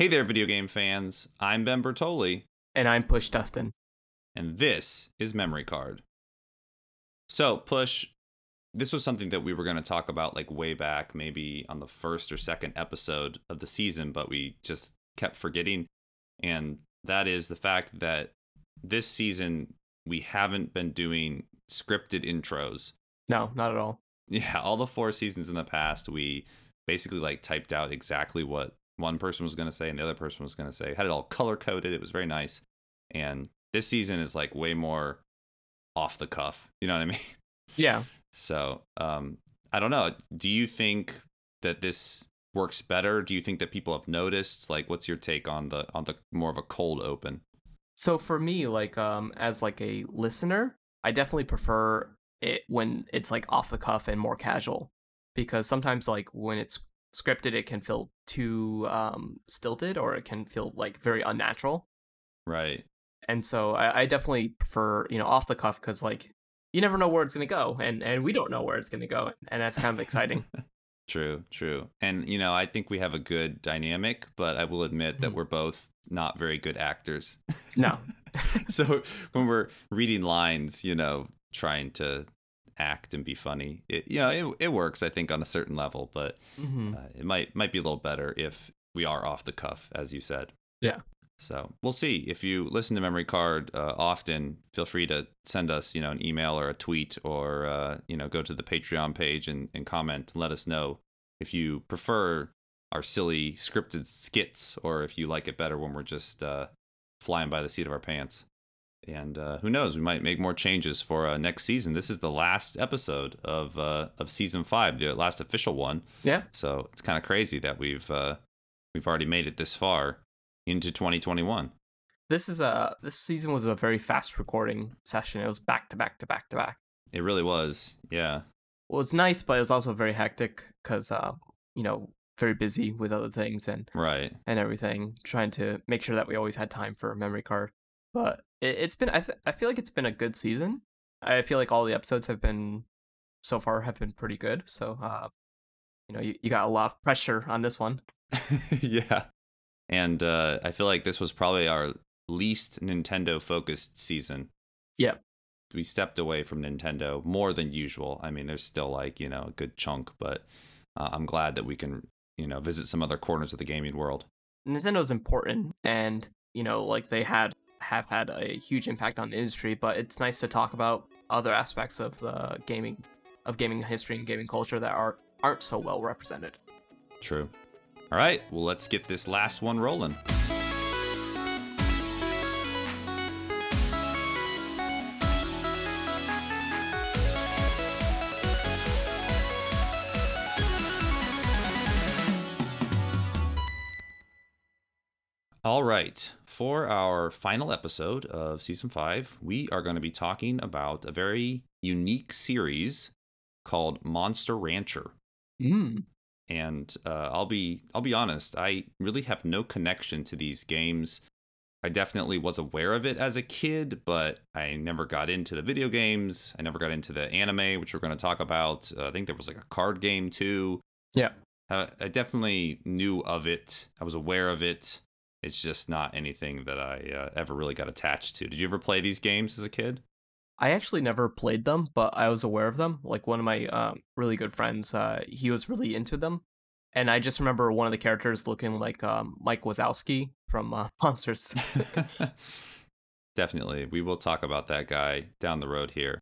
Hey there, video game fans. I'm Ben Bertoli, And I'm Push Dustin. and this is Memory Card. So, Push, this was something that we were going to talk about like way back, maybe on the first or second episode of the season, but we just kept forgetting. And that is the fact that this season we haven't been doing scripted intros. No, not at all. Yeah, all the four seasons in the past, we basically like typed out exactly what one person was going to say and the other person was going to say. Had it all color coded. It was very nice. And this season is like way more off the cuff. You know what I mean? Yeah. So, um, I don't know. Do you think that this works better? Do you think that people have noticed? Like, what's your take on the on the more of a cold open? So for me, like um as like a listener, I definitely prefer it when it's like off the cuff and more casual. Because sometimes like when it's scripted it can feel too um stilted or it can feel like very unnatural. Right. And so I, I definitely prefer, you know, off the cuff because like you never know where it's gonna go and and we don't know where it's gonna go and that's kind of exciting. True, true. And you know, I think we have a good dynamic, but I will admit that Mhm. we're both not very good actors. No. so when we're reading lines, you know, trying to act and be funny, it you know, it, it works I think on a certain level, but hmm uh, it might might be a little better if we are off the cuff as you said. Yeah. So we'll see. If you listen to Memory Card uh, often, feel free to send us, you know, an email or a tweet, or uh, you know, go to the Patreon page and, and comment and let us know if you prefer our silly scripted skits or if you like it better when we're just uh, flying by the seat of our pants. And uh, who knows, we might make more changes for uh, next season. This is the last episode of uh, of season five, the last official one. Yeah. So it's kind of crazy that we've uh, we've already made it this far into 2021. This is a this season was a very fast recording session. It was back to back to back to back. It really was. Yeah. Well, it was nice, but it was also very hectic because, uh, you know, very busy with other things and Right. and everything, trying to make sure that we always had time for a memory card. But it, it's been, I, th- I feel like it's been a good season. I feel like all the episodes have been, so far, have been pretty good. So, uh, you know, you, you got a lot of pressure on this one. yeah. And uh, I feel like this was probably our least Nintendo focused season. Yeah. We stepped away from Nintendo more than usual. I mean, there's still like, you know, a good chunk, but uh, I'm glad that we can, you know, visit some other corners of the gaming world. Nintendo's important, and you know, like they had have had a huge impact on the industry. But it's nice to talk about other aspects of the gaming, of gaming history and gaming culture that are aren't so well represented. True. All right. Well, let's get this last one rolling. All right. For our final episode of season five, we are going to be talking about a very unique series called Monster Rancher Mm. and uh, I'll be I'll be honest, I really have no connection to these games. I definitely was aware of it as a kid, but I never got into the video games. I never got into the anime, which we're going to talk about. Uh, I think there was like a card game too. Yeah. Uh, I definitely knew of it. I was aware of it. It's just not anything that I uh, ever really got attached to. Did you ever play these games as a kid? I actually never played them, but I was aware of them. Like one of my um, really good friends, uh, he was really into them, and I just remember one of the characters looking like um, Mike Wazowski from uh, Monsters. Definitely. We will talk about that guy down the road here.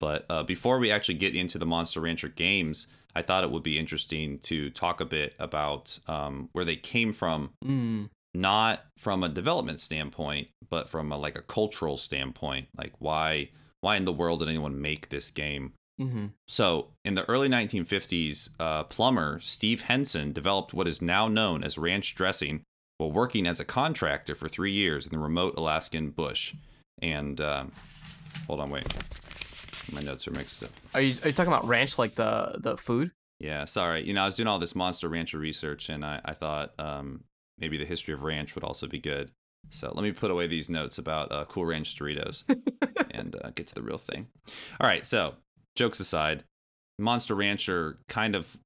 But uh, before we actually get into the Monster Rancher games, I thought it would be interesting to talk a bit about um, where they came from, mm. Not from a development standpoint, but from a, like a cultural standpoint. Like why why in the world did anyone make this game? hmm So, in the early 1950s, uh, plumber Steve Henson developed what is now known as ranch dressing while working as a contractor for three years in the remote Alaskan bush. And um, hold on, wait, my notes are mixed up. Are you are you talking about ranch like the the food? Yeah, sorry. You know, I was doing all this Monster Rancher research, and I, I thought um, maybe the history of ranch would also be good. So let me put away these notes about uh, Cool Ranch Doritos and uh, get to the real thing. All right, so jokes aside, Monster Rancher kind of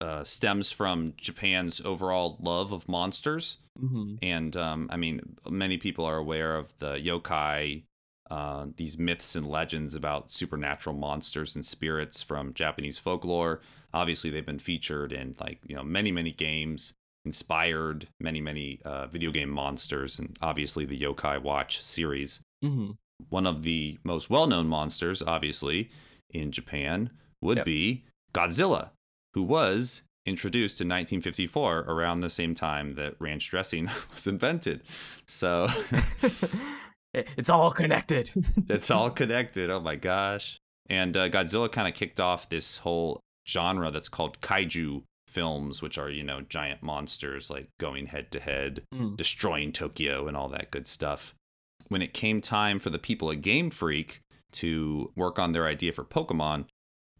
uh, stems from Japan's overall love of monsters. Mm-hmm. And um, I mean, many people are aware of the yokai, uh, these myths and legends about supernatural monsters and spirits from Japanese folklore. Obviously, they've been featured in like you know many many games, inspired many many uh, video game monsters, and obviously the Yokai Watch series. Mm-hmm. One of the most well known monsters, obviously, in Japan would Yep. be Godzilla, who was introduced in 1954 around the same time that ranch dressing was invented. So it's all connected. it's all connected. Oh my gosh. And uh, Godzilla kind of kicked off this whole genre that's called kaiju films, which are, you know, giant monsters like going head to head, Mm. destroying Tokyo, and all that good stuff. When it came time for the people at Game Freak to work on their idea for Pokemon,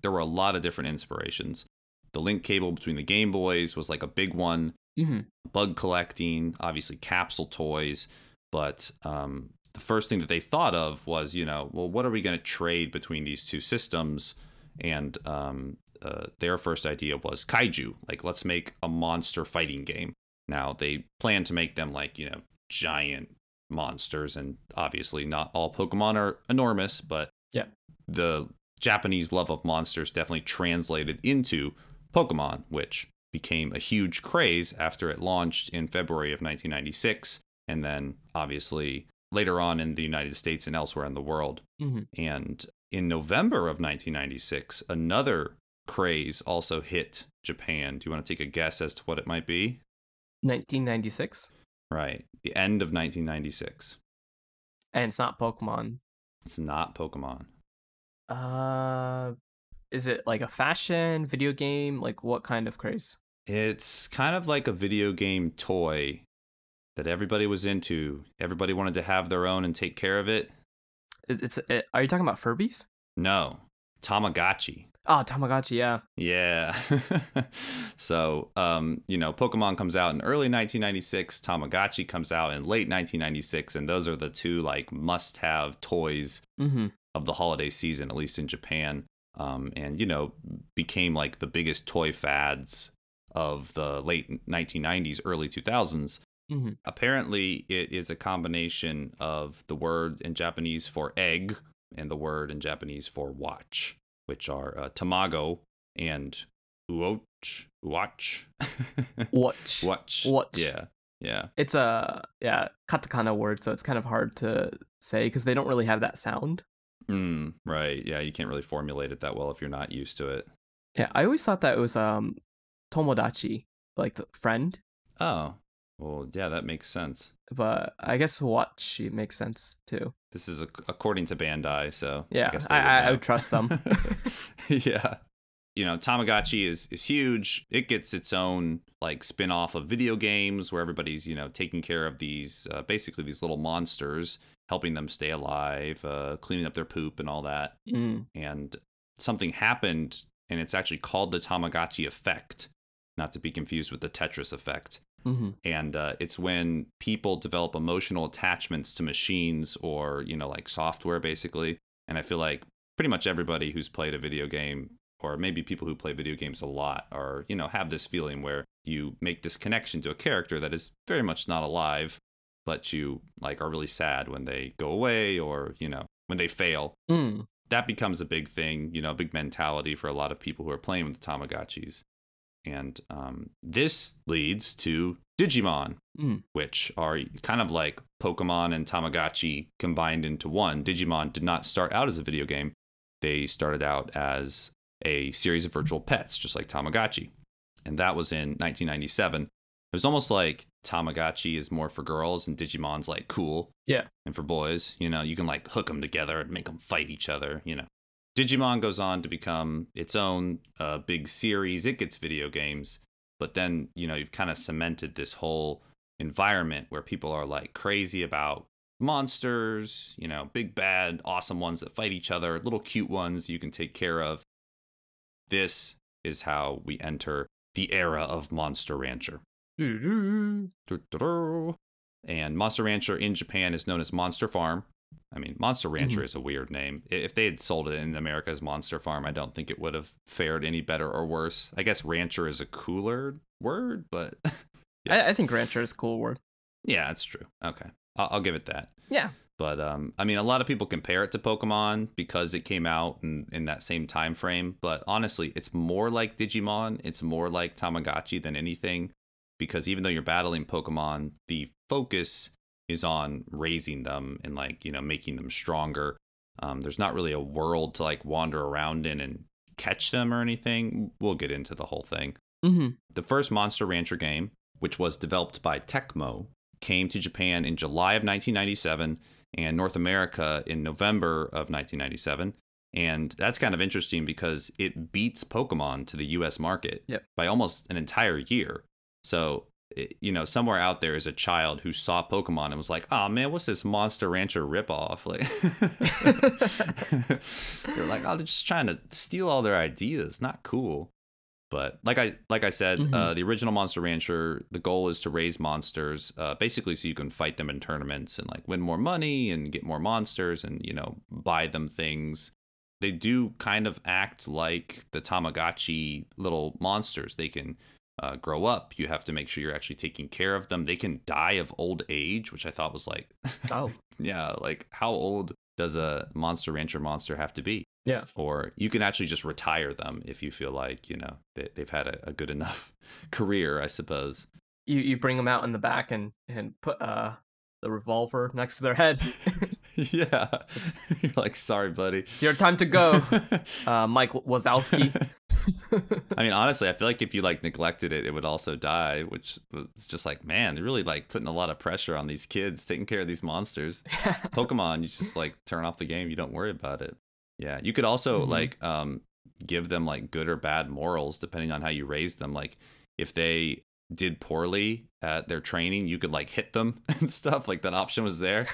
there were a lot of different inspirations. The link cable between the Game Boys was like a big one Mm-hmm. bug collecting, obviously capsule toys. But um, the first thing that they thought of was, you know, well, what are we going to trade between these two systems? And um, uh, their first idea was kaiju. Like, let's make a monster fighting game. Now, they plan to make them like, you know, giant monsters. And obviously, not all Pokemon are enormous, but Yeah. the Japanese love of monsters definitely translated into Pokemon, which became a huge craze after it launched in February of 1996, and then obviously later on in the United States and elsewhere in the world. Mhm. And in November of 1996, another craze also hit Japan. Do you want to take a guess as to what it might be? 1996, Right, the end of 1996. and it's not Pokemon. It's not Pokemon. Uh, is it like a fashion video game? Like what kind of craze? It's kind of like a video game toy that everybody was into. Everybody wanted to have their own and take care of it. It, it's it, are you talking about Furbies? No, Tamagotchi. Oh, Tamagotchi. Yeah. Yeah. so, um, you know, Pokemon comes out in early 1996, Tamagotchi comes out in late 1996, and those are the two like must-have toys Mm-hmm. of the holiday season, at least in Japan. Um, and you know, became like the biggest toy fads of the late 1990s, early 2000s. Mhm. Apparently, it is a combination of the word in Japanese for egg and the word in Japanese for watch, which are uh, tamago and uoch, watch, Watch. watch, Watch. Yeah, yeah. It's a yeah katakana word, so it's kind of hard to say because they don't really have that sound. Mm, right. Yeah, you can't really formulate it that well if you're not used to it. Yeah, I always thought that it was um tomodachi, like the friend, Oh, well, yeah, that makes sense. but I guess watch it makes sense too. This is ac according to Bandai, so Yeah, guess I- would I- I would trust them. yeah, you know, Tamagotchi is is huge. It gets its own like spin off of video games where everybody's you know taking care of these uh, basically these little monsters, helping them stay alive, uh, cleaning up their poop and all that. Mm. And something happened, and it's actually called the Tamagotchi effect, not to be confused with the Tetris effect. Hmm and uh, it's when people develop emotional attachments to machines or you know like software basically and i feel like pretty much everybody who's played a video game or maybe people who play video games a lot are you know have this feeling where you make this connection to a character that is very much not alive but you like are really sad when they go away or you know when they fail Mm. that becomes a big thing, you know, a big mentality for a lot of people who are playing with the Tamagotchis. And um, this leads to Digimon, Mm. which are kind of like Pokemon and Tamagotchi combined into one. Digimon did not start out as a video game, they started out as a series of virtual pets, just like Tamagotchi. And that was in 1997. It was almost like Tamagotchi is more for girls and Digimon's like cool Yeah. and for boys. You know, you can like hook them together and make them fight each other. You know, Digimon goes on to become its own uh, big series. It gets video games, but then you know you've kind of cemented this whole environment where people are like crazy about monsters. You know, big bad, awesome ones that fight each other, little cute ones you can take care of. This is how we enter the era of Monster Rancher. And Monster Rancher in Japan is known as Monster Farm. I mean, Monster Rancher is a weird name. If they had sold it in America as Monster Farm, I don't think it would have fared any better or worse. I guess Rancher is a cooler word, but I, I think rancher is a cool word. yeah, that's true. Okay, I'll, I'll give it that. Yeah. But um, I mean, a lot of people compare it to Pokemon because it came out in, in that same time frame. But honestly, it's more like Digimon. It's more like Tamagotchi than anything. Because even though you're battling Pokemon, the focus is on raising them and like you know making them stronger. Um, there's not really a world to like wander around in and catch them or anything. We'll get into the whole thing. Mm-hmm. The first Monster Rancher game, which was developed by Tecmo, came to Japan in July of 1997 and North America in November of 1997. And that's kind of interesting because it beats Pokemon to the US market Yep. by almost an entire year. So, you know, somewhere out there is a child who saw Pokemon and was like, oh man, what's this Monster Rancher ripoff? Like, they're like, oh, they're just trying to steal all their ideas. Not cool. But like I like I said, uh, Mhm. the original Monster Rancher, the goal is to raise monsters, uh, basically so you can fight them in tournaments and like win more money and get more monsters and you know buy them things. They do kind of act like the Tamagotchi little monsters. They can uh, grow up. You have to make sure you're actually taking care of them. They can die of old age, which I thought was like, Oh. yeah, like how old does a Monster Rancher monster have to be? Yeah. or you can actually just retire them if you feel like you know they, they've had a, a good enough career i suppose You you bring them out in the back and and put uh the revolver next to their head. yeah you're like sorry buddy it's your time to go, uh, Mike Wazowski. i mean honestly i feel like if you like neglected it it would also die which was just like man really like putting a lot of pressure on these kids taking care of these monsters. Pokemon you just like turn off the game you don't worry about it. Yeah you could also Mhm. like um give them like good or bad morals depending on how you raise them. Like if they did poorly at their training you could like hit them and stuff like that option was there.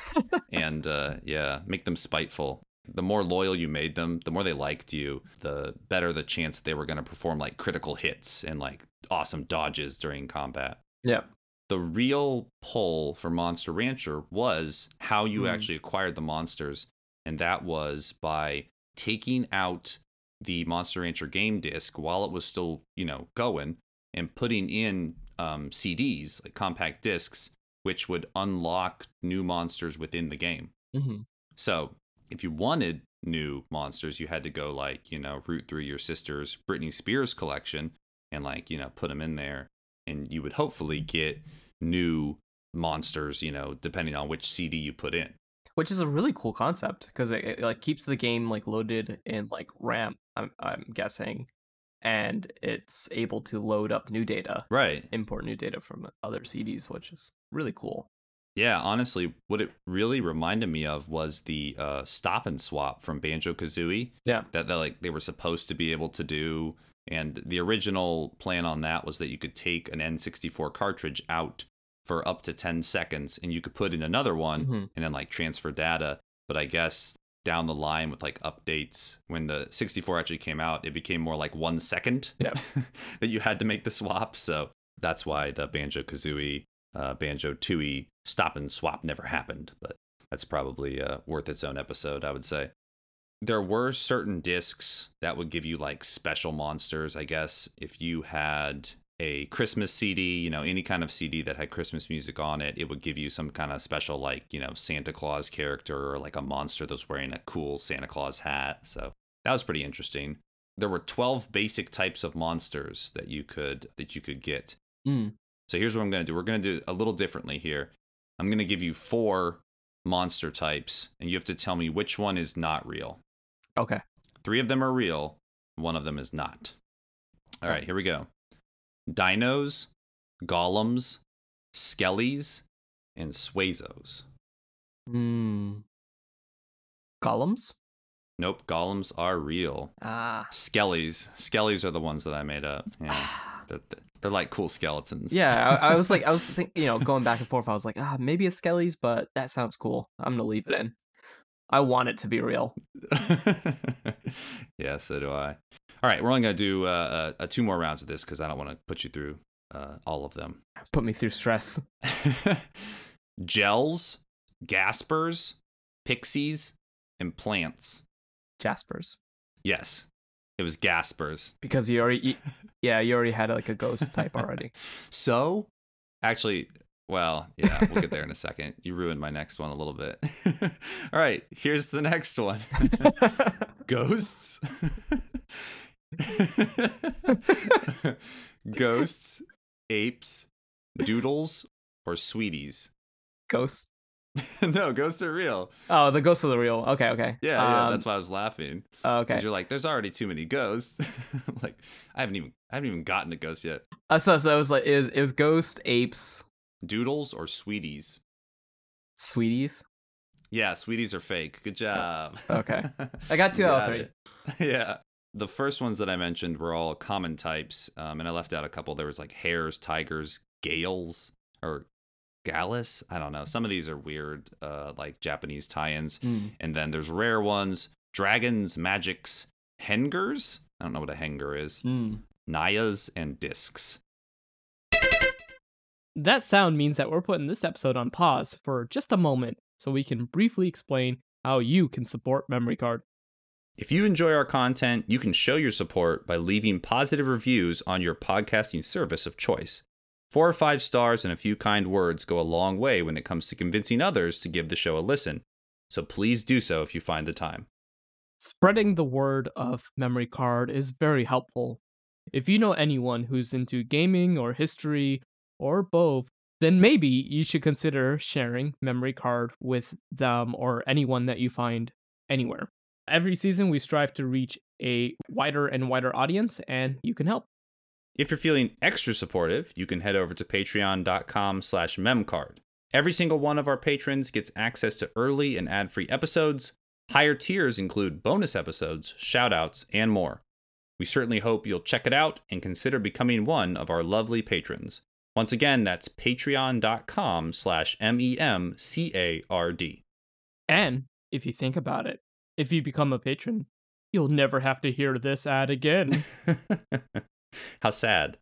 And uh yeah make them spiteful the more loyal you made them the more they liked you the better the chance they were going to perform like critical hits and like awesome dodges during combat yeah. the real pull for Monster Rancher was how you Mm. actually acquired the monsters, and that was by taking out the Monster Rancher game disc while it was still, you know, going, and putting in um, CDs like compact discs, which would unlock new monsters within the game. hmm So if you wanted new monsters, you had to go like, you know, root through your sister's Britney Spears collection and like, you know, put them in there. And you would hopefully get new monsters, you know, depending on which CD you put in. Which is a really cool concept because it, it like keeps the game like loaded in like RAM. I'm I'm guessing, and it's able to load up new data, Right. import new data from other CDs, which is really cool. Yeah, honestly, what it really reminded me of was the uh, stop and swap from Banjo Kazooie. Yeah. that, that like they were supposed to be able to do. And the original plan on that was that you could take an N64 cartridge out for up to 10 seconds and you could put in another one Mhm. and then like transfer data. But I guess down the line with like updates, when the 64 actually came out, it became more like one second Yeah. that you had to make the swap. So that's why the Banjo Kazooie, uh, Banjo Tooie stop and swap never happened. But that's probably uh, worth its own episode, I would say. There were certain discs that would give you like special monsters, I guess, if you had a Christmas CD, you know, any kind of CD that had Christmas music on it, it would give you some kind of special, like, you know, Santa Claus character or like a monster that's wearing a cool Santa Claus hat. So that was pretty interesting. There were 12 basic types of monsters that you could that you could get. Mm. So here's what I'm going to do. We're going to do a little differently here. I'm going to give you four monster types and you have to tell me which one is not real. Okay. Three of them are real, one of them is not. All right, here we go. Dinos, golems, skellies, and suezos. Hmm. Columns. Nope, golems are real. Ah. Skellies, skellies are the ones that I made up. Yeah, they're, they're like cool skeletons. Yeah, I, I was like, I was thinking, you know, going back and forth. I was like, ah, maybe a Skelly's, but that sounds cool. I'm gonna leave it in. I want it to be real. yeah, so do I. All right, we're only gonna do uh, uh, uh, two more rounds of this because I don't want to put you through uh, all of them. Put me through stress. Gels, Gaspers, pixies, and plants. Jaspers. Yes, it was Gaspers. Because you already, you, yeah, you already had like a ghost type already. So, actually, well, yeah, we'll get there in a second. You ruined my next one a little bit. All right, here's the next one Ghosts. Ghosts, apes, doodles, or sweeties. Ghosts. no, ghosts are real. Oh, the ghosts are the real. Okay, okay. Yeah, yeah, Um, that's why I was laughing. oh, Because okay. you're like, there's already too many ghosts. like, I haven't even, I haven't even gotten a ghost yet. Uh, so, so it was like it was ghost apes, Doodles or sweeties? sweeties. Yeah, sweeties are fake. Good job. Okay. I got two out of three. it. yeah. The first ones that I mentioned were all common types, um, and I left out a couple. There was like hares, tigers, gales, or gallus. I don't know. Some of these are weird, uh, like Japanese tie-ins. Mm. And then there's rare ones: dragons, magics, hengers. I don't know what a henger is. Mm. Nagas and discs. That sound means that we're putting this episode on pause for just a moment so we can briefly explain how you can support Memory Card. If you enjoy our content, you can show your support by leaving positive reviews on your podcasting service of choice. Four or five stars and a few kind words go a long way when it comes to convincing others to give the show a listen. So please do so if you find the time. Spreading the word of Memory Card is very helpful. If you know anyone who's into gaming or history or both, then maybe you should consider sharing Memory Card with them or anyone that you find anywhere. Every season, we strive to reach a wider and wider audience, and you can help. If you're feeling extra supportive, you can head over to patreon.com slash memcard. Every single one of our patrons gets access to early and ad-free episodes. Higher tiers include bonus episodes, shoutouts, and more. We certainly hope you'll check it out and consider becoming one of our lovely patrons. Once again, that's patreon.com slash M-E-M-C-A-R-D. And if you think about it, if you become a patron, you'll never have to hear this ad again. How sad.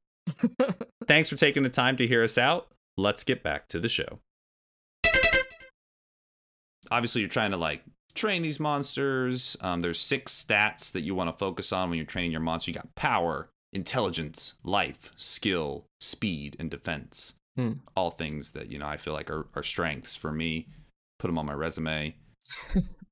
Thanks for taking the time to hear us out. Let's get back to the show. Obviously, you're trying to like train these monsters. Um, there's six stats that you want to focus on when you're training your monster. You got power, intelligence, life, skill, speed, and defense. Hmm. All things that you know I feel like are, are strengths for me. Put them on my resume.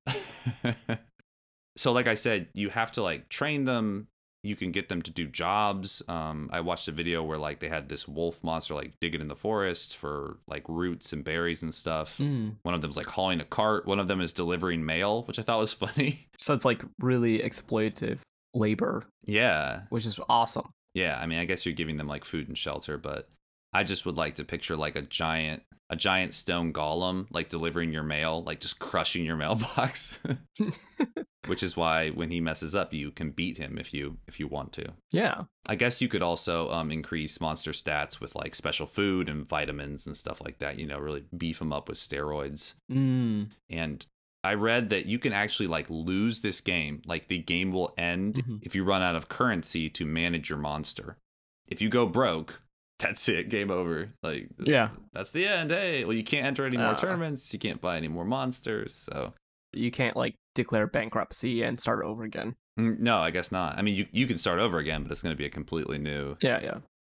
so like i said you have to like train them you can get them to do jobs. Um i watched a video where like they had this wolf monster like digging in the forest for like roots and berries and stuff. Mm. one of them's like hauling a cart. One of them is delivering mail which i thought was funny. So it's like really exploitative labor, yeah. Which is awesome. yeah i mean i guess you're giving them like food and shelter but i just would like to picture like a giant a giant stone golem like delivering your mail like just crushing your mailbox which is why when he messes up you can beat him if you if you want to Yeah. i guess you could also um, increase monster stats with like special food and vitamins and stuff like that you know really beef them up with steroids Mm. and i read that you can actually like lose this game like the game will end Mhm. if you run out of currency to manage your monster if you go broke that's it game over like Yeah. that's the end hey well you can't enter any more Uh. tournaments you can't buy any more monsters so You can't like declare bankruptcy and start over again. Mm, no i guess not i mean you, you can start over again but it's going to be a completely new Yeah, yeah.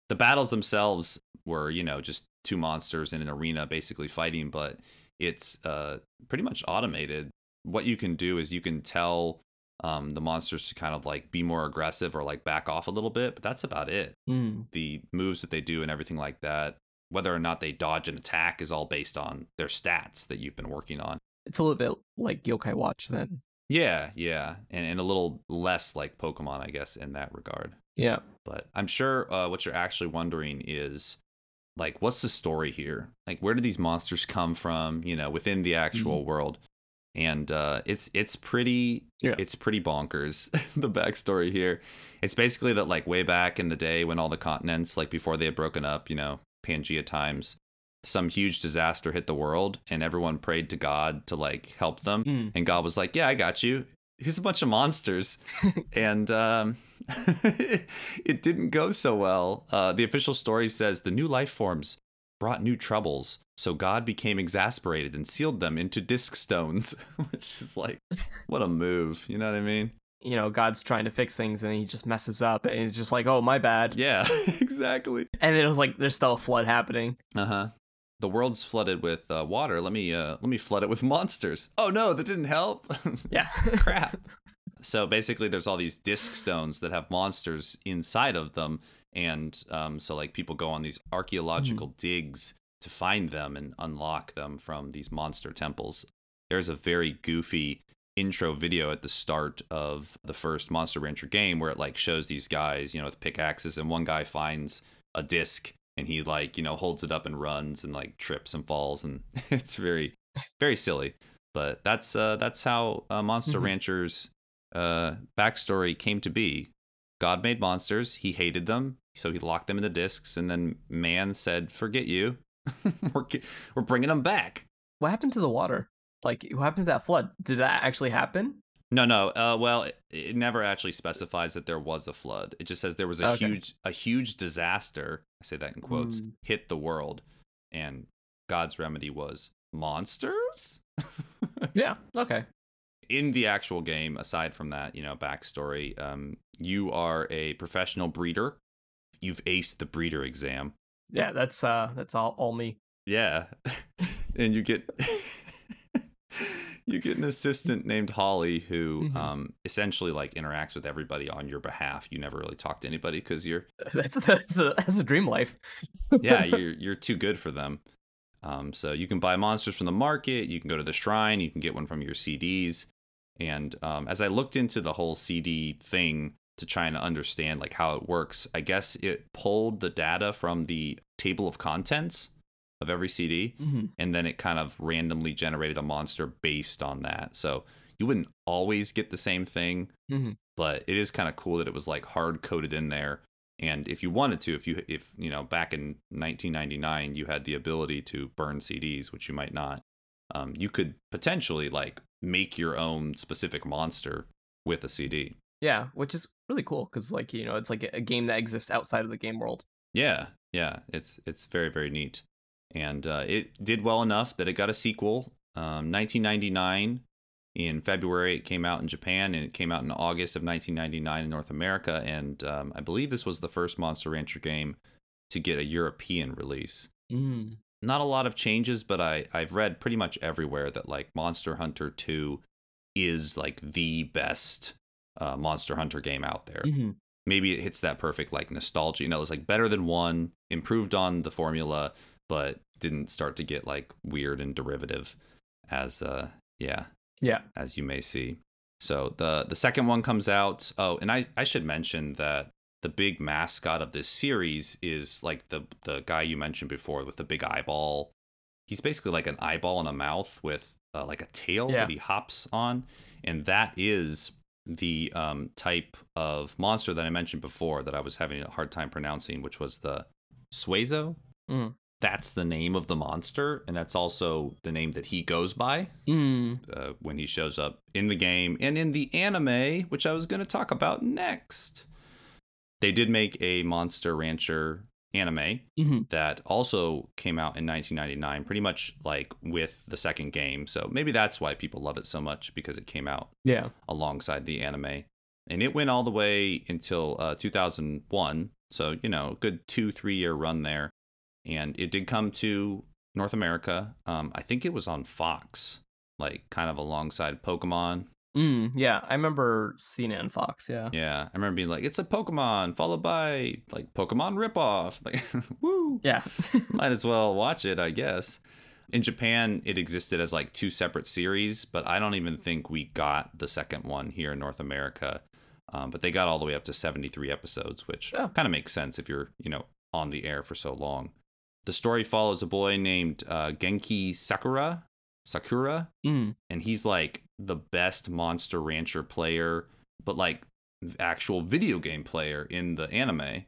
the battles themselves were you know just two monsters in an arena basically fighting but it's uh pretty much automated what you can do is you can tell um the monsters to kind of like be more aggressive or like back off a little bit but that's about it Mm. the moves that they do and everything like that whether or not they dodge an attack is all based on their stats that you've been working on It's a little bit like Yokai Watch then. yeah yeah and, and a little less like pokemon i guess in that regard Yeah. but I'm sure uh, what you're actually wondering is like, what's the story here? Like, where do these monsters come from? You know, within the actual world, and uh, it's it's pretty Yeah. it's pretty bonkers. the backstory here, it's basically that like way back in the day when all the continents, like before they had broken up, you know, Pangea times, some huge disaster hit the world, and everyone prayed to God to like help them, Mm. and God was like, "Yeah, I got you. Here's a bunch of monsters," and um, it didn't go so well. Uh, the official story says the new life forms brought new troubles. So God became exasperated and sealed them into disc stones, which is like, what a move. You know what I mean? You know, God's trying to fix things and he just messes up and he's just like, oh, my bad. Yeah, exactly. And it was like, there's still a flood happening. Uh huh. The world's flooded with uh, water. Let me uh, let me flood it with monsters. Oh no, that didn't help. Yeah. Crap. So basically, there's all these disc stones that have monsters inside of them, and um, so like people go on these archaeological digs to find them and unlock them from these monster temples. There's a very goofy intro video at the start of the first Monster Rancher game where it like shows these guys, you know, with pickaxes, and one guy finds a disc and he like you know holds it up and runs and like trips and falls, and it's very very silly. But that's uh, that's how uh, Monster Mhm. Ranchers uh, backstory came to be. God made monsters. He hated them, so he locked them in the discs, and then man said, "Forget you. we're we're bringing them back." What happened to the water? Like, what happened to that flood? Did that actually happen? No, no. Uh, well, it, it never actually specifies that there was a flood. It just says there was a Okay. huge a huge disaster. I say that in quotes. Mm. Hit the world, and God's remedy was monsters. Yeah. Okay. in the actual game, aside from that, you know, backstory, um, you are a professional breeder. You've aced the breeder exam. Yeah, that's uh that's all all me. Yeah. and you get you get an assistant named Holly who Mhm. um essentially like interacts with everybody on your behalf. You never really talk to anybody cuz you're That's that's a, that's a dream life. yeah, you're you're too good for them. Um, so you can buy monsters from the market. You can go to the shrine. You can get one from your CDs. And um, as I looked into the whole CD thing to try and understand like how it works, I guess it pulled the data from the table of contents of every CD, Mm-hmm. and then it kind of randomly generated a monster based on that. So you wouldn't always get the same thing, Mm-hmm. but it is kind of cool that it was like hard coded in there and if you wanted to if you if you know back in 1999 you had the ability to burn cds which you might not um, you could potentially like make your own specific monster with a cd Yeah, which is really cool because like you know it's like a game that exists outside of the game world. yeah yeah it's it's very very neat and uh, it did well enough that it got a sequel um, 1999 in February. It came out in Japan, and it came out in August of 1999 in North America. And um, I believe this was the first Monster Rancher game to get a European release. Mm. Not a lot of changes, but I I've read pretty much everywhere that like Monster Rancher 2 is like the best uh, Monster Rancher game out there Mm-hmm. maybe it hits that perfect like nostalgia. You know, it's like better than one, improved on the formula, but didn't start to get like weird and derivative as uh yeah, Yeah. as you may see. So the the second one comes out. Oh, and I I should mention that the big mascot of this series is like the the guy you mentioned before with the big eyeball. He's basically like an eyeball and a mouth with uh, like a tail Yeah. that he hops on, and that is the um, type of monster that I mentioned before that I was having a hard time pronouncing, which was the Suezo. Mm. That's the name of the monster, and that's also the name that he goes by Mm. uh, when he shows up in the game and in the anime, which I was going to talk about next. They did make a Monster Rancher anime Mm-hmm. that also came out in 1999, pretty much like with the second game. So maybe that's why people love it so much because it came out Yeah. alongside the anime. And it went all the way until uh, 2001. So, you know, good two, three year run there. And it did come to North America. Um, I think it was on Fox, like kind of alongside Pokemon. Mm. Yeah. I remember seeing it on Fox. Yeah. Yeah. I remember being like, it's a Pokemon followed by like Pokemon ripoff. Like, woo. Yeah. Might as well watch it, I guess. In Japan, it existed as like two separate series, but I don't even think we got the second one here in North America. Um, but they got all the way up to 73 episodes, which Oh. kind of makes sense if you're, you know, on the air for so long. The story follows a boy named uh, Genki Sakura. Sakura, mm. and he's like the best Monster Rancher player, but like actual video game player in the anime.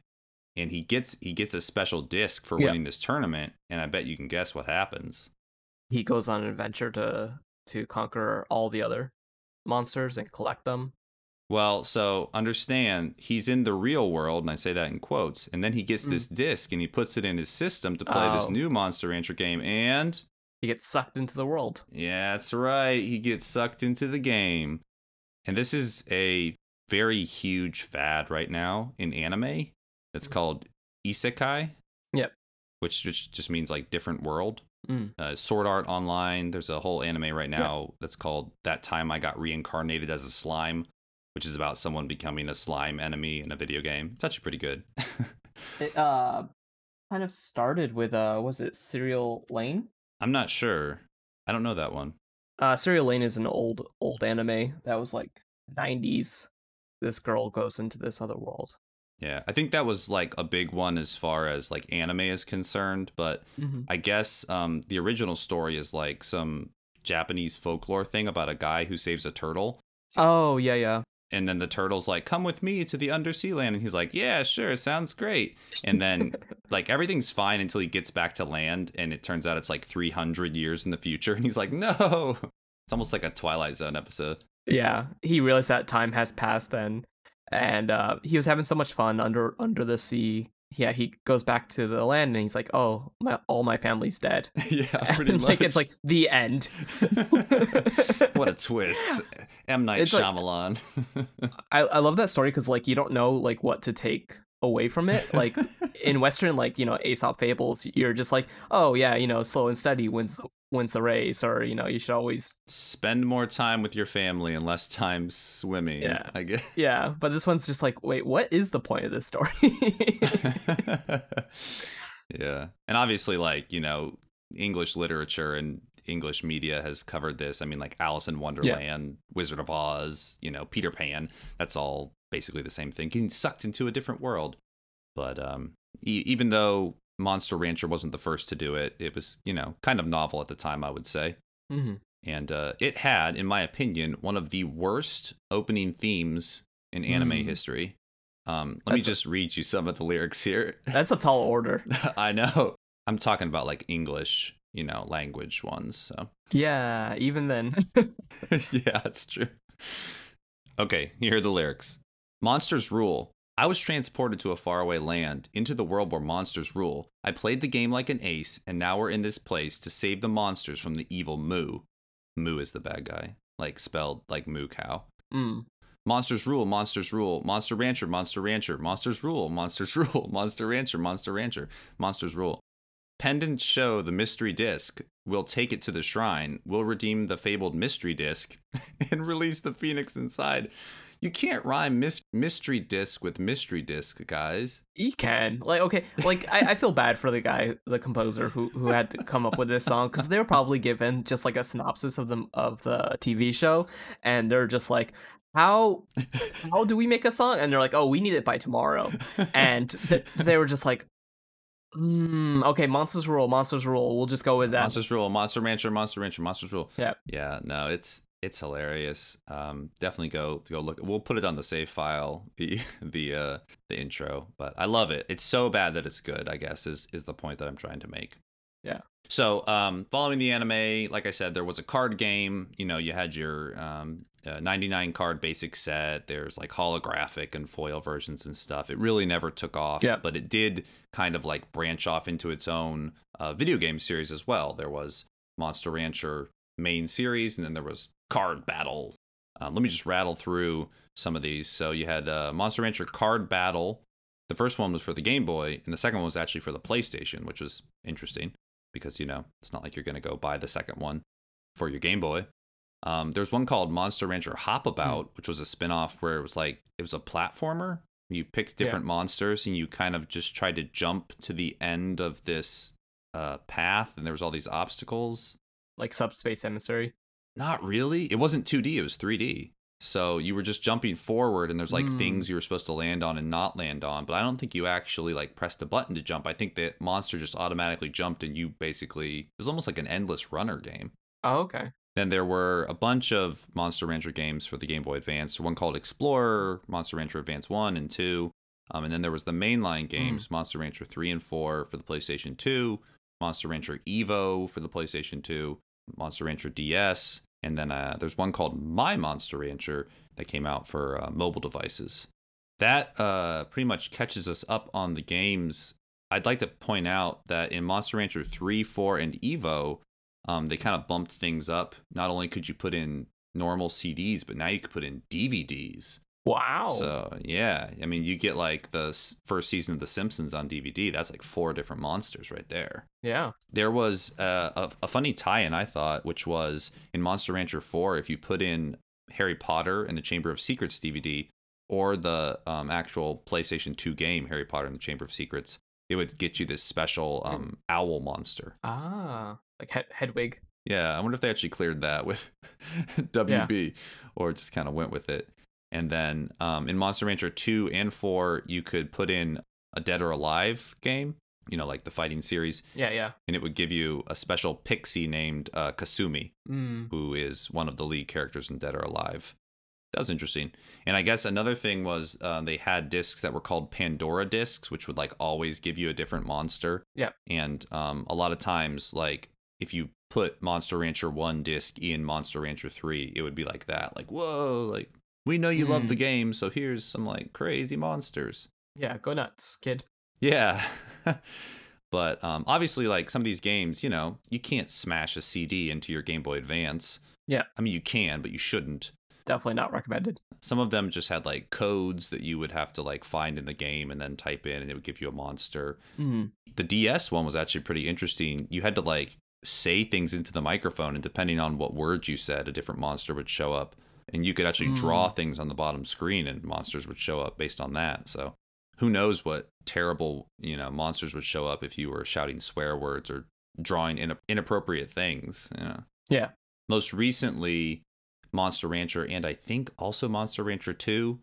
And he gets he gets a special disc for Yeah. winning this tournament, and I bet you can guess what happens. He goes on an adventure to to conquer all the other monsters and collect them. Well, so understand he's in the real world, and I say that in quotes, and then he gets Mm. this disc and he puts it in his system to play this Oh. new Monster Rancher game, and He gets sucked into the world. yeah, that's right, he gets sucked into the game. And this is a very huge fad right now in anime. It's called isekai. Yep. Which which just means like different world. Mm. Uh, Sword Art Online. There's a whole anime right now that's called "That Time I Got Reincarnated as a Slime," which is about someone becoming a slime enemy in a video game. It's actually pretty good. It uh kind of started with uh was it Serial Lane? I'm not sure. I don't know that one. Uh Serial Lane is an old old anime that was like 90s. This girl goes into this other world. Yeah, I think that was like a big one as far as like anime is concerned. But Mm-hmm. I guess um, the original story is like some Japanese folklore thing about a guy who saves a turtle. Oh, yeah, yeah. And then the turtle's like, "Come with me to the undersea land," and he's like, "Yeah, sure, sounds great." And then like everything's fine until he gets back to land, and it turns out it's like 300 years in the future, and he's like, "No!" It's almost like a Twilight Zone episode. Yeah, he realized that time has passed and and uh he was having so much fun under under the sea. Yeah, he goes back to the land and he's like, "Oh, my, all my family's dead." yeah, pretty And, much. like it's like the end. what a twist, M Night It's like- Shyamalan. I I love that story cuz like you don't know like what to take away from it. Like in western like, you know, Aesop fables, you're just like, "Oh, yeah, you know, slow and steady wins wins the race," or you know, you should always Spend more time with your family and less time swimming. Yeah. I guess. Yeah, but this one's just like, "Wait, what is the point of this story?" yeah. And obviously, like, you know, English literature and English media has covered this. I mean, like Alice in Wonderland, Wizard of Oz, you know, Peter Pan. That's all basically the same thing. Getting sucked into a different world. But um, e- even though Monster Rancher wasn't the first to do it, it was, you know, kind of novel at the time, I would say. hmm And uh, it had, in my opinion, one of the worst opening themes in anime Mm. history. Um, let me That's a- just read you some of the lyrics here. That's a tall order. I know. I'm talking about like English, you know, language ones. So Yeah, even then. yeah, that's true. Okay, here are the lyrics. Monsters rule. I was transported to a faraway land, into the world where monsters rule. I played the game like an ace, and now we're in this place to save the monsters from the evil Moo. Moo is the bad guy, like spelled like moo cow. Mm. Monsters rule, monsters rule, Monster Rancher, Monster Rancher, Monsters rule, Monsters rule, Monster Rancher, Monster Rancher, Monsters rule. Pendants show the mystery disc. We'll take it to the shrine. We'll redeem the fabled mystery disc and release the phoenix inside. You can't rhyme mis- mystery disc with mystery disc, guys. You can. Like, okay, like, I, I feel bad for the guy, the composer who, who had to come up with this song, because they were probably given just like a synopsis of the, of the TV show, and they're just like, how how do we make a song? And they're like, oh, we need it by tomorrow. And th- they were just like, mm, okay, monsters rule, monsters rule. We'll just go with that. Monsters rule, Monster Rancher, Monster Rancher, Monsters rule. Yep. Yeah, no, it's it's hilarious. Um, definitely go go look. We'll put it on the save file, the the uh the intro. But I love it. It's so bad that it's good. I guess is is the point that I'm trying to make. Yeah. So, um, following the anime, like I said, there was a card game. You know, you had your um, uh, 99 card basic set. There's like holographic and foil versions and stuff. It really never took off, Yeah. but it did kind of like branch off into its own uh, video game series as well. There was Monster Rancher main series, and then there was Card Battle. Um, let me just rattle through some of these. So you had uh, Monster Rancher Card Battle. The first one was for the Game Boy, and the second one was actually for the PlayStation, which was interesting because you know it's not like you're gonna go buy the second one for your Game Boy. Um, there's one called Monster Rancher Hop About, which was a spin-off where it was like it was a platformer. You picked Yeah. different monsters and you kind of just tried to jump to the end of this uh, path, and there was all these obstacles. like Subspace Emissary. Not really. It wasn't 2D. It was 3D. So you were just jumping forward, and there's like Mm. things you were supposed to land on and not land on. But I don't think you actually like pressed a button to jump. I think the monster just automatically jumped, and you basically it was almost like an endless runner game. Oh, okay. Then there were a bunch of Monster Rancher games for the Game Boy Advance. One called Explorer, Monster Rancher Advance 1 and 2. Um, and then there was the mainline games, Monster Rancher 3 and 4 for the PlayStation 2, Monster Rancher Evo for the PlayStation 2, Monster Rancher DS, And then uh, there's one called My Monster Rancher that came out for uh, mobile devices. That uh, pretty much catches us up on the games. I'd like to point out that in Monster Rancher 3, 4, and Evo, um, they kind of bumped things up. Not only could you put in normal CDs, but now you could put in DVDs. Wow. So yeah, I mean, you get like the first season of The Simpsons on DVD. That's like four different monsters right there. yeah. There was uh, a, a funny tie-in I thought, which was in Monster Rancher 4. If you put in Harry Potter and the Chamber of Secrets DVD or the um, actual PlayStation 2 game Harry Potter and the Chamber of Secrets, it would get you this special um, owl monster. Ah, like Hed- Hedwig. Yeah, I wonder if they actually cleared that with WB or just kind of went with it. And then um, in Monster Rancher 2 and 4, you could put in a Dead or Alive game, you know, like the fighting series, Yeah, yeah. and it would give you a special pixie named uh, Kasumi, Mm. who is one of the lead characters in Dead or Alive. That was interesting. And I guess another thing was uh, they had discs that were called Pandora discs, which would like always give you a different monster. Yeah. And um, a lot of times, like if you put Monster Rancher 1 disc in Monster Rancher 3, it would be like that. Like, whoa, like we know you love Hmm. the game, so here's some like crazy monsters. Yeah, go nuts, kid. Yeah. but um, obviously, like some of these games, you know, you can't smash a CD into your Game Boy Advance. Yeah. I mean, you can, but you shouldn't. Definitely not recommended. Some of them just had like codes that you would have to like find in the game and then type in, and it would give you a monster. Mm. The DS one was actually pretty interesting. You had to like say things into the microphone, and depending on what words you said, a different monster would show up. And you could actually hmm. draw things on the bottom screen, and monsters would show up based on that. So who knows what terrible you know monsters would show up if you were shouting swear words or drawing in- inappropriate things. You know. Yeah. Most recently, Monster Rancher and I think also Monster Rancher 2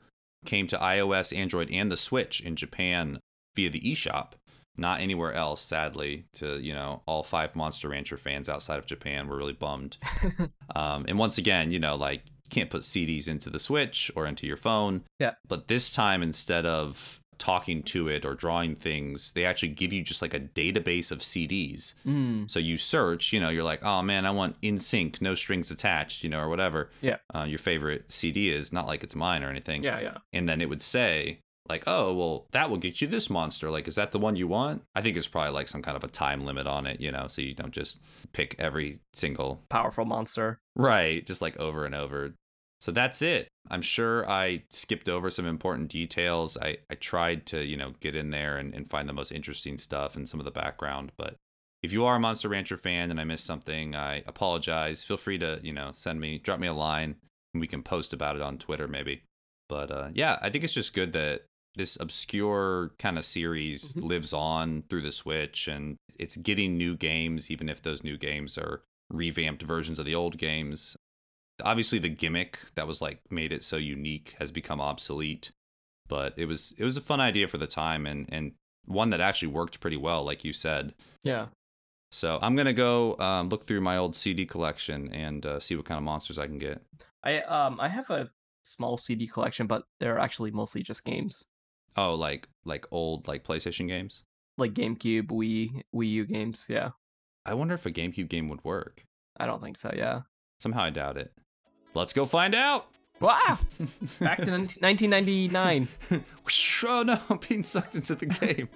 came to iOS, Android, and the Switch in Japan via the eShop. Not anywhere else, sadly. To you know, all five Monster Rancher fans outside of Japan were really bummed. um, and once again, you know, like you can't put CDs into the Switch or into your phone. Yeah. But this time, instead of talking to it or drawing things, they actually give you just like a database of CDs. Mm. So you search, you know, you're like, oh man, I want NSYNC, no strings attached, you know, or whatever. Yeah. Uh, your favorite CD is not like it's mine or anything. Yeah, yeah. And then it would say, like, oh, well, that will get you this monster. Like, is that the one you want? I think it's probably like some kind of a time limit on it, you know, so you don't just pick every single Powerful monster. Right, just like over and over. So that's it. I'm sure I skipped over some important details. I, I tried to, you know, get in there and, and find the most interesting stuff and some of the background. But if you are a Monster Rancher fan and I missed something, I apologize. Feel free to, you know, send me, drop me a line and we can post about it on Twitter maybe. But uh, yeah, I think it's just good that this obscure kind of series Mhm. lives on through the Switch and it's getting new games, even if those new games are revamped versions of the old games. Obviously, the gimmick that was like made it so unique has become obsolete, but it was it was a fun idea for the time and and one that actually worked pretty well, like you said. Yeah. So I'm gonna go um, look through my old CD collection and uh, see what kind of monsters I can get. I um I have a small CD collection, but they're actually mostly just games. Oh, like like old like PlayStation games. Like GameCube, Wii, Wii U games. Yeah. I wonder if a GameCube game would work. I don't think so. Yeah. Somehow I doubt it. Let's go find out. Wow. Back to 1999. oh no, I'm being sucked into the game.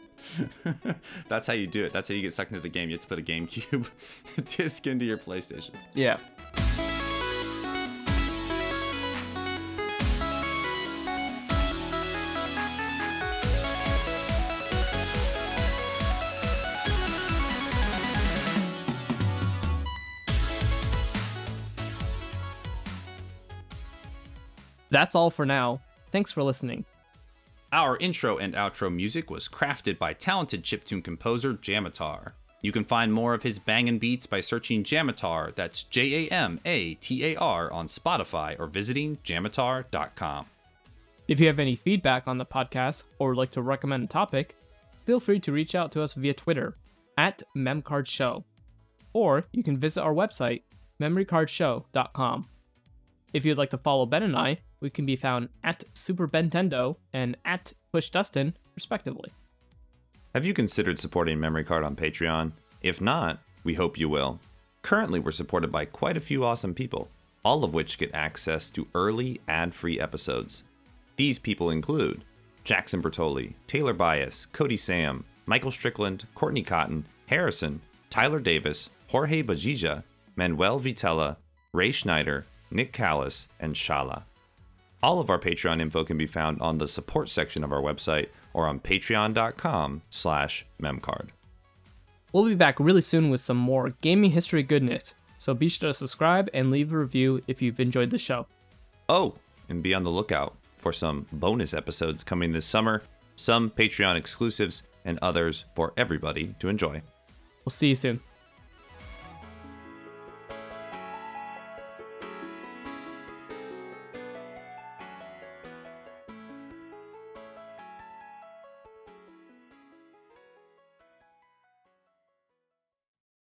That's how you do it. That's how you get sucked into the game. You have to put a GameCube disc into your PlayStation. Yeah. That's all for now. Thanks for listening. Our intro and outro music was crafted by talented chiptune composer Jamatar. You can find more of his bangin' beats by searching Jamatar, that's J A M A T A R, on Spotify or visiting jamatar.com. If you have any feedback on the podcast or would like to recommend a topic, feel free to reach out to us via Twitter at memcardshow, or you can visit our website, memorycardshow.com. If you'd like to follow Ben and I, we can be found at Super Bentendo and at PushDustin, respectively. Have you considered supporting Memory Card on Patreon? If not, we hope you will. Currently, we're supported by quite a few awesome people. all of which get access to early ad free episodes. These people include Jackson Bertoli, Taylor Bias, Cody Sam, Michael Strickland, Courtney Cotton, Harrison, Tyler Davis, Jorge Bajija, Manuel Vitella, Ray Schneider, Nick Callis, and Shala. All of our Patreon info can be found on the support section of our website or on patreon.com slash memcard. We'll be back really soon with some more gaming history goodness, so be sure to subscribe and leave a review if you've enjoyed the show. Oh, and be on the lookout for some bonus episodes coming this summer, some Patreon exclusives, and others for everybody to enjoy. We'll see you soon.